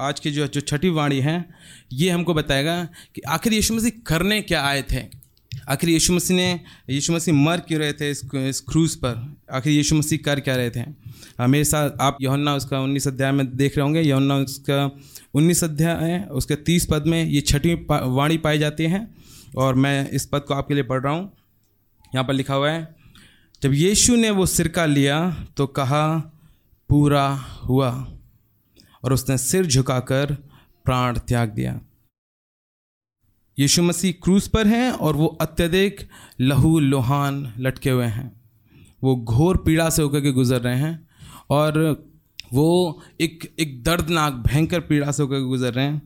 आज की जो जो छठी वाणी है ये हमको बताएगा कि आखिर यीशु मसीह करने क्या आए थे? आखिर यीशु मसीह ने यीशु मसीह मर क्यों रहे थे इस, इस क्रूज़ पर? आखिर यीशु मसीह कर क्या रहे थे? हाँ, मेरे साथ आप यौन्ना उसका उन्नीस अध्याय में देख रहे होंगे यौन्ना उसका उन्नीस अध्याय है उसके तीस पद में ये छठी वाणी पाई जाती है और मैं इस पद को आपके लिए पढ़ रहा हूँ। यहाँ पर लिखा हुआ है जब यीशु ने वो सिरका लिया तो कहा पूरा हुआ। और उसने सिर झुकाकर प्राण त्याग दिया। यीशु मसीह क्रूज पर हैं और वो अत्यधिक लहू लोहान लटके हुए हैं। वो घोर पीड़ा से होकर के गुजर रहे हैं और वो एक एक दर्दनाक, भयंकर पीड़ा से होकर के गुजर रहे हैं।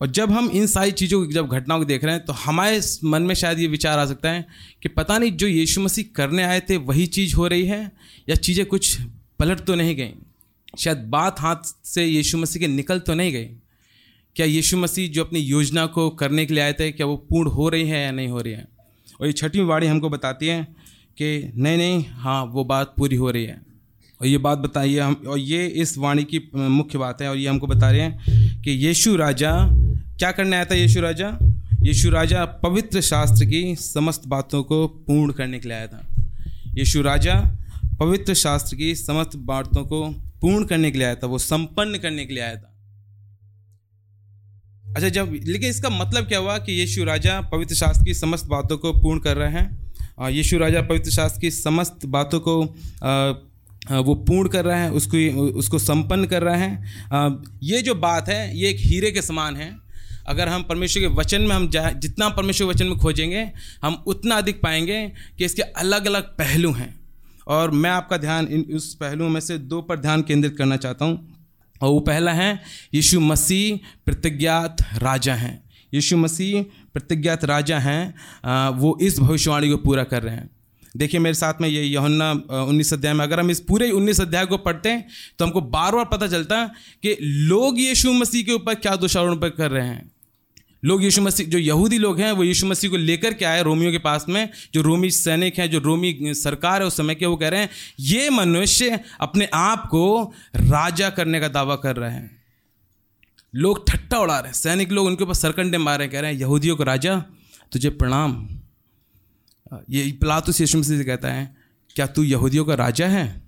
और जब हम इन सारी चीज़ों की, जब घटनाओं को देख रहे हैं तो हमारे मन में शायद ये विचार आ सकता है कि पता नहीं जो यीशु मसीह करने आए थे वही चीज़ हो रही है या चीज़ें कुछ पलट तो नहीं गई। शायद बात हाथ से यीशु मसीह के निकल तो नहीं गई। क्या यीशु मसीह जो अपनी योजना को करने के लिए आए थे, क्या वो पूर्ण हो रही है या नहीं हो रही है? और ये छठवीं वाणी हमको बताती है कि नहीं नहीं हाँ वो बात पूरी हो रही है। और ये बात बताइए हम, और ये इस वाणी की मुख्य बात है, और ये हमको बता रहे हैं कि यीशु राजा, क्या करने आया था यीशु राजा? यीशु राजा पवित्र शास्त्र की समस्त बातों को पूर्ण करने के लिए आया था। यीशु राजा पवित्र शास्त्र की समस्त बातों को पूर्ण करने के लिए आया था, वो संपन्न करने के लिए आया था। अच्छा जब, लेकिन इसका मतलब क्या हुआ कि यीशु राजा पवित्र शास्त्र की समस्त बातों को पूर्ण कर रहे हैं यीशु राजा पवित्र शास्त्र की समस्त बातों को वो पूर्ण कर रहा है, उसको उसको संपन्न कर रहा है। ये जो बात है, ये एक हीरे के समान है। अगर हम परमेश्वर के वचन में, हम जा, जितना परमेश्वर के वचन में खोजेंगे, हम उतना अधिक पाएँगे कि इसके अलग अलग पहलू हैं। और मैं आपका ध्यान इन उस पहलुओं में से दो पर ध्यान केंद्रित करना चाहता हूँ। और वो पहला है, यीशु मसीह प्रतिज्ञात राजा हैं। यीशु मसीह प्रतिज्ञात राजा हैं वो इस भविष्यवाणी को पूरा कर रहे हैं। देखिए मेरे साथ में ये यहुन्ना उन्नीस अध्याय में, अगर हम इस पूरे उन्नीस अध्याय को पढ़ते हैं तो हमको बार बार पता चलता कि लोग यीशु मसीह के ऊपर क्या दोषारोपण कर रहे हैं। लोग यीशु मसीह जो यहूदी लोग हैं, वो यीशु मसीह को लेकर के आए रोमियो के पास में, जो रोमी सैनिक हैं, जो रोमी सरकार है उस समय के, वो कह रहे हैं, ये मनुष्य अपने आप को राजा करने का दावा कर रहे हैं। लोग ठट्टा उड़ा रहे हैं। सैनिक लोग उनके ऊपर सरकंडे मार रहे हैं, कह रहे हैं, यहूदियों को राजा, तुझे प्रणाम। ये पिलातुस यीशु मसीह से कहता है, क्या तू यहूदियों का राजा है?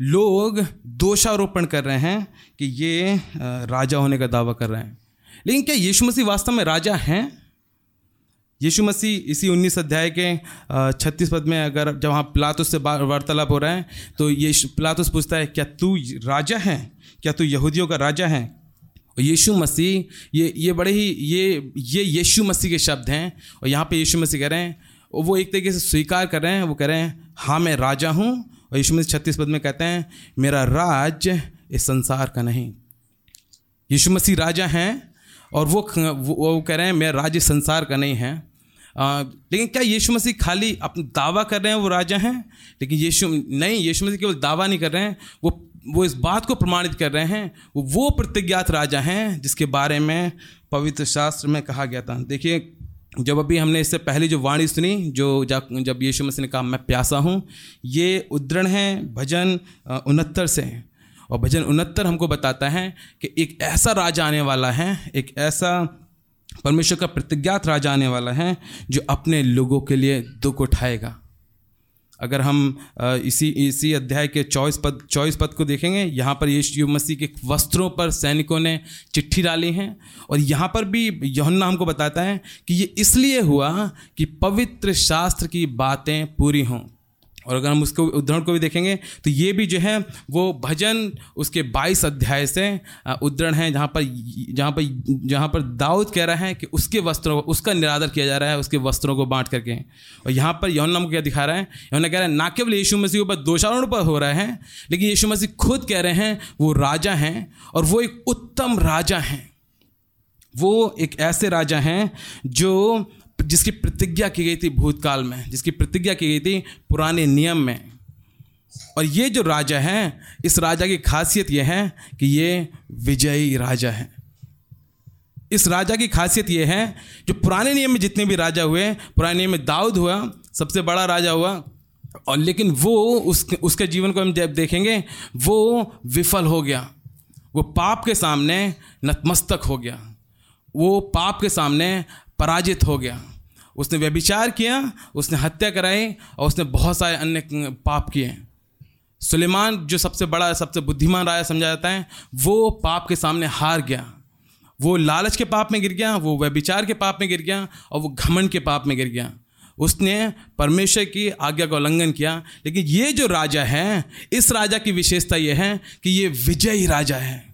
लोग दोषारोपण कर रहे हैं कि ये राजा होने का दावा कर रहे हैं। लेकिन क्या यीशु मसीह वास्तव में राजा हैं? यीशु मसीह इसी उन्नीस अध्याय के छत्तीस पद में अगर जब वहाँ पिलातुस से वार्तालाप हो रहा है तो ये पिलातुस पूछता है, क्या तू राजा है? क्या तू यहूदियों का राजा है? यीशु मसीह, ये ये बड़े ही, ये ये यीशु मसीह के शब्द हैं। और यहाँ पे यीशु मसीह कह रहे हैं वो एक तरीके से स्वीकार कर रहे हैं, वो कह रहे हैं हाँ मैं राजा हूँ। और यीशु मसीह छत्तीस पद में कहते हैं, मेरा राज इस संसार का नहीं। यीशु मसीह राजा हैं और वो वो कह रहे हैं मेरा राज्य संसार का नहीं है। आ, लेकिन क्या यीशु मसीह खाली अपना दावा कर रहे हैं वो राजा हैं? लेकिन यीशु नहीं यीशु मसीह केवल दावा नहीं कर रहे हैं वो वो इस बात को प्रमाणित कर रहे हैं वो वो प्रतिज्ञात राजा हैं जिसके बारे में पवित्र शास्त्र में कहा गया था। देखिए जब अभी हमने इससे पहले जो वाणी सुनी जो जब यीशु मसीह ने कहा मैं प्यासा हूँ ये उद्रण है भजन उनहत्तर से और भजन उनहत्तर हमको बताता है कि एक ऐसा राजा आने वाला है, एक ऐसा परमेश्वर का प्रतिज्ञात राजा आने वाला है जो अपने लोगों के लिए दुख उठाएगा। अगर हम इसी इसी अध्याय के चौबीस पद चौबीस पद को देखेंगे, यहाँ पर यीशु मसीह के वस्त्रों पर सैनिकों ने चिट्ठी डाली हैं और यहाँ पर भी यहुन्ना हमको बताता है कि ये इसलिए हुआ कि पवित्र शास्त्र की बातें पूरी हों। और अगर हम उसको उदाहरण को भी देखेंगे तो ये भी जो है, वो भजन उसके 22 अध्याय से उद्धरण है, जहाँ पर जहाँ पर जहाँ पर दाऊद कह रहा है कि उसके वस्त्रों को, उसका निरादर किया जा रहा है उसके वस्त्रों को बांट करके। और यहाँ पर यौन को क्या दिखा रहा है? यौन कह रहा है, ना केवल यीशु मसीह पर दोषारोपण पर हो रहा है, लेकिन यीशु मसीह खुद कह रहे हैं, वो राजा हैं और वो एक उत्तम राजा हैं। वो एक ऐसे राजा हैं जो जिसकी प्रतिज्ञा की गई थी भूतकाल में, जिसकी प्रतिज्ञा की गई थी पुराने नियम में। और ये जो राजा हैं, इस राजा की खासियत यह है कि ये विजयी राजा है। इस राजा की खासियत यह है जो पुराने नियम में जितने भी राजा हुए, पुराने नियम में दाऊद हुआ, सबसे बड़ा राजा हुआ, और लेकिन वो उस उसके जीवन को हम जब देखेंगे, वो विफल हो गया। वो पाप के सामने नतमस्तक हो गया। वो पाप के सामने पराजित हो गया। उसने व्यभिचार किया, उसने हत्या कराई और उसने बहुत सारे अन्य पाप किए। सुलेमान जो सबसे बड़ा, सबसे बुद्धिमान राजा समझा जाता है, वो पाप के सामने हार गया। वो लालच के पाप में गिर गया, वो व्यभिचार के पाप में गिर गया और वो घमंड के पाप में गिर गया। उसने परमेश्वर की आज्ञा का उल्लंघन किया। लेकिन ये जो राजा है, इस राजा की विशेषता ये है कि ये विजयी राजा है।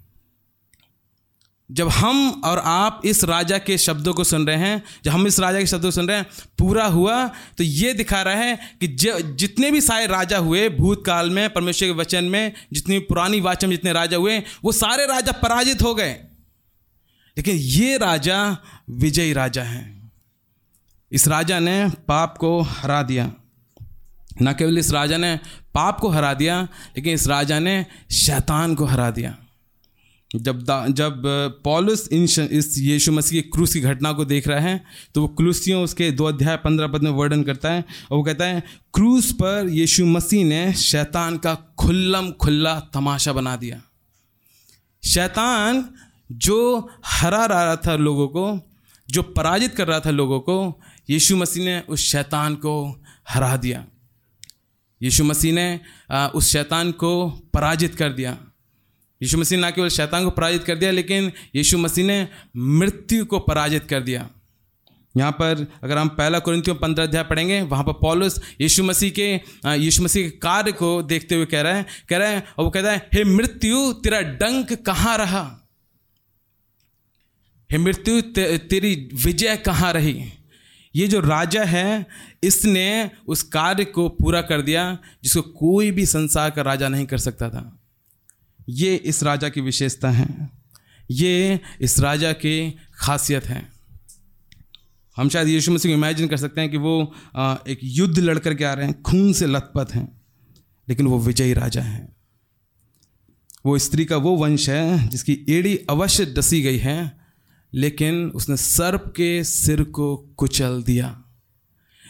जब हम और आप इस राजा के शब्दों को सुन रहे हैं, जब हम इस राजा के शब्दों को सुन रहे हैं, पूरा हुआ तो ये दिखा रहा है कि जितने भी सारे राजा हुए भूतकाल में, परमेश्वर के वचन में, जितनी पुरानी वाचन में जितने राजा हुए, वो सारे राजा पराजित हो गए। लेकिन ये राजा विजयी राजा हैं। इस राजा ने पाप को हरा दिया। न केवल इस राजा ने पाप को हरा दिया, लेकिन इस राजा ने शैतान को हरा दिया। जब जब पॉलुस इन इस यीशु मसीह की क्रूस की घटना को देख रहा है तो वो क्लूसियों उसके दो अध्याय पंद्रह पद में वर्णन करता है, और वो कहता है, क्रूस पर यीशु मसीह ने शैतान का खुल्लम खुल्ला तमाशा बना दिया। शैतान जो हरा रहा था लोगों को, जो पराजित कर रहा था लोगों को, यीशु मसीह ने उस शैतान को हरा दिया। यीशु मसीह ने उस शैतान को पराजित कर दिया। यीशु मसीह ना केवल शैतान को पराजित कर दिया लेकिन यीशु मसीह ने मृत्यु को पराजित कर दिया। यहाँ पर अगर हम पहला कुरिंतियों पंद्रह अध्याय पढ़ेंगे वहाँ पर पॉलुस यीशु मसीह के यीशु मसीह के कार्य को देखते हुए कह रहा है कह रहा है और वो कहता है हे मृत्यु तेरा डंक कहाँ रहा? हे मृत्यु ते, तेरी विजय कहाँ रही? ये जो राजा है इसने उस कार्य को पूरा कर दिया जिसको कोई भी संसार का राजा नहीं कर सकता था। ये इस राजा की विशेषता है। ये इस राजा की खासियत है। हम शायद यीशु मसीह को इमेजिन कर सकते हैं कि वो एक युद्ध लड़ करके आ रहे हैं, खून से लथपथ हैं, लेकिन वो विजयी राजा हैं। वो स्त्री का वो वंश है जिसकी एड़ी अवश्य डसी गई है, लेकिन उसने सर्प के सिर को कुचल दिया।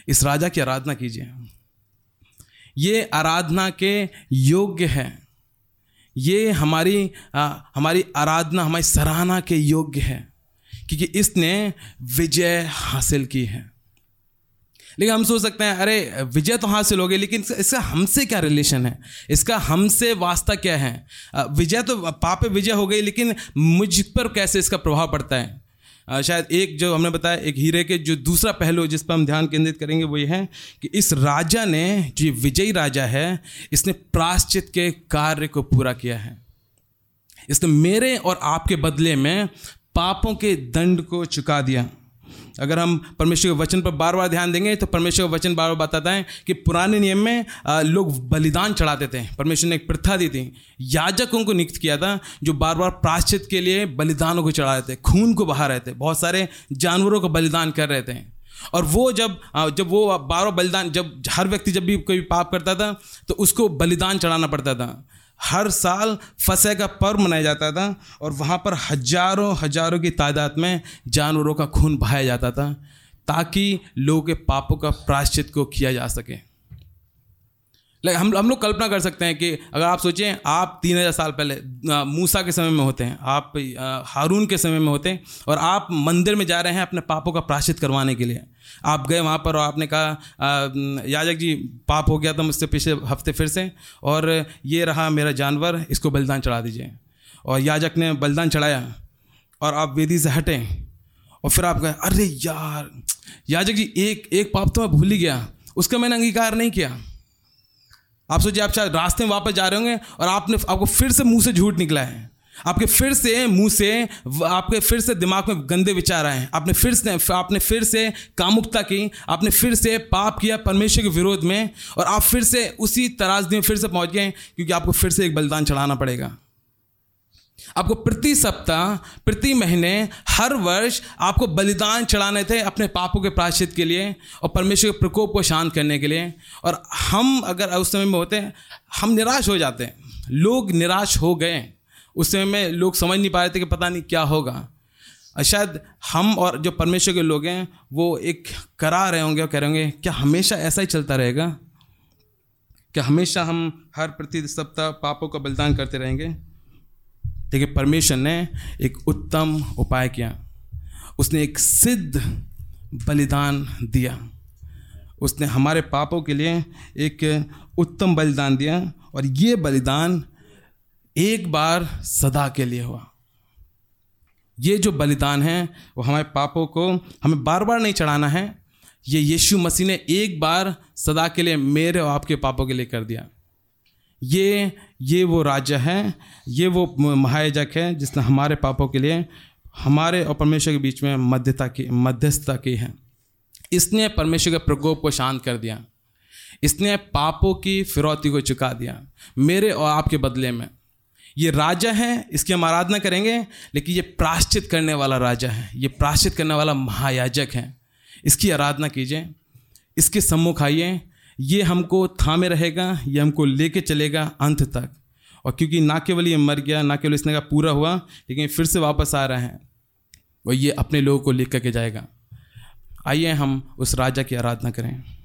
इस राजा की आराधना कीजिए। ये आराधना के योग्य है। ये हमारी आ, हमारी आराधना हमारी सराहना के योग्य है क्योंकि इसने विजय हासिल की है। लेकिन हम सोच सकते हैं अरे विजय तो हासिल हो गई लेकिन इसका हमसे क्या रिलेशन है? इसका हमसे वास्ता क्या है? विजय तो पाप विजय हो गई लेकिन मुझ पर कैसे इसका प्रभाव पड़ता है? शायद एक जो हमने बताया, एक हीरे के जो दूसरा पहलू जिस पर हम ध्यान केंद्रित करेंगे, वो ये है कि इस राजा ने, जो ये विजयी राजा है, इसने प्राश्चित के कार्य को पूरा किया है। इसने मेरे और आपके बदले में पापों के दंड को चुका दिया। अगर हम परमेश्वर के वचन पर बार बार ध्यान देंगे तो परमेश्वर का वचन बार बार बताता है कि पुराने नियम में लोग बलिदान चढ़ाते थे। परमेश्वर ने एक प्रथा दी थी। याजकों को नियुक्त किया था, जो बार बार प्राश्चित के लिए बलिदानों को चढ़ा रहे थे, खून को बहा रहे थे। बहुत सारे जानवरों का बलिदान कर रहे थे। और वो जब जब वो बार बार बलिदान, जब हर व्यक्ति जब भी कोई पाप करता था तो उसको बलिदान चढ़ाना पड़ता था। हर साल फसह का पर्व मनाया जाता था और वहाँ पर हज़ारों हज़ारों की तादाद में जानवरों का खून बहाया जाता था ताकि लोगों के पापों का प्राश्चित को किया जा सके। हम हम लोग कल्पना कर सकते हैं कि अगर आप सोचें, आप तीन हज़ार साल पहले मूसा के समय में होते हैं, आप हारून के समय में होते हैं, और आप मंदिर में जा रहे हैं अपने पापों का प्राश्चित करवाने के लिए। आप गए वहाँ पर और आपने कहा याजक जी, पाप हो गया था मुझसे पिछले हफ़्ते फिर से, और ये रहा मेरा जानवर, इसको बलिदान चढ़ा दीजिए। और याजक ने बलिदान चढ़ाया, और आप वेदी से हटें, और फिर आप कहे अरे यार, याजक जी, एक एक पाप तो मैं भूल ही गया, उसका मैंने अंगीकार नहीं किया। आप सोचिए, आप शायद रास्ते में वापस जा रहे होंगे और आपने आपको फिर से मुँह से झूठ निकला है। आपके फिर से मुँह से, आपके फिर से दिमाग में गंदे विचार आए आपने फिर से, आपने फिर से कामुकता की, आपने फिर से पाप किया परमेश्वर के विरोध में और आप फिर से उसी तराजदी में फिर से पहुँच गए क्योंकि आपको फिर से एक बलिदान चढ़ाना पड़ेगा। आपको प्रति सप्ताह, प्रति महीने, हर वर्ष आपको बलिदान चढ़ाने थे अपने पापों के प्राश्चित के लिए और परमेश्वर के प्रकोप को शांत करने के लिए। और हम अगर उस समय में होते हैं हम निराश हो जाते। हैं लोग निराश हो गए। उस समय में लोग समझ नहीं पा रहे थे कि पता नहीं क्या होगा। शायद हम और जो परमेश्वर के लोग हैं, वो एक करा रहे होंगे और कह रहे होंगे, क्या हमेशा ऐसा ही चलता रहेगा? क्या हमेशा हम हर प्रति सप्ताह पापों का बलिदान करते रहेंगे? देखिए, परमेश्वर ने एक उत्तम उपाय किया। उसने एक सिद्ध बलिदान दिया। उसने हमारे पापों के लिए एक उत्तम बलिदान दिया और ये बलिदान एक बार सदा के लिए हुआ। ये जो बलिदान है, वो हमारे पापों को हमें बार बार नहीं चढ़ाना है। ये यीशु मसीह ने एक बार सदा के लिए मेरे और आपके पापों के लिए कर दिया। ये ये वो राज्य है, ये वो महायाजक है जिसने हमारे पापों के लिए हमारे और परमेश्वर के बीच में मध्यता की, मध्यस्थता की है। इसने परमेश्वर के प्रकोप को शांत कर दिया। इसने पापों की फिरौती को चुका दिया, मेरे और आपके बदले में। ये राजा है, इसकी हम आराधना करेंगे, लेकिन ये प्राश्चित करने वाला राजा है, ये प्राश्चित करने वाला महायाजक है। इसकी आराधना कीजिए, इसके सम्मुख आइए ये हमको थामे रहेगा, ये हमको लेके चलेगा अंत तक। और क्योंकि ना केवल ये मर गया, ना केवल इसने का पूरा हुआ, लेकिन फिर से वापस आ रहे हैं, और ये अपने लोगों को लेकर करके जाएगा। आइए हम उस राजा की आराधना करें।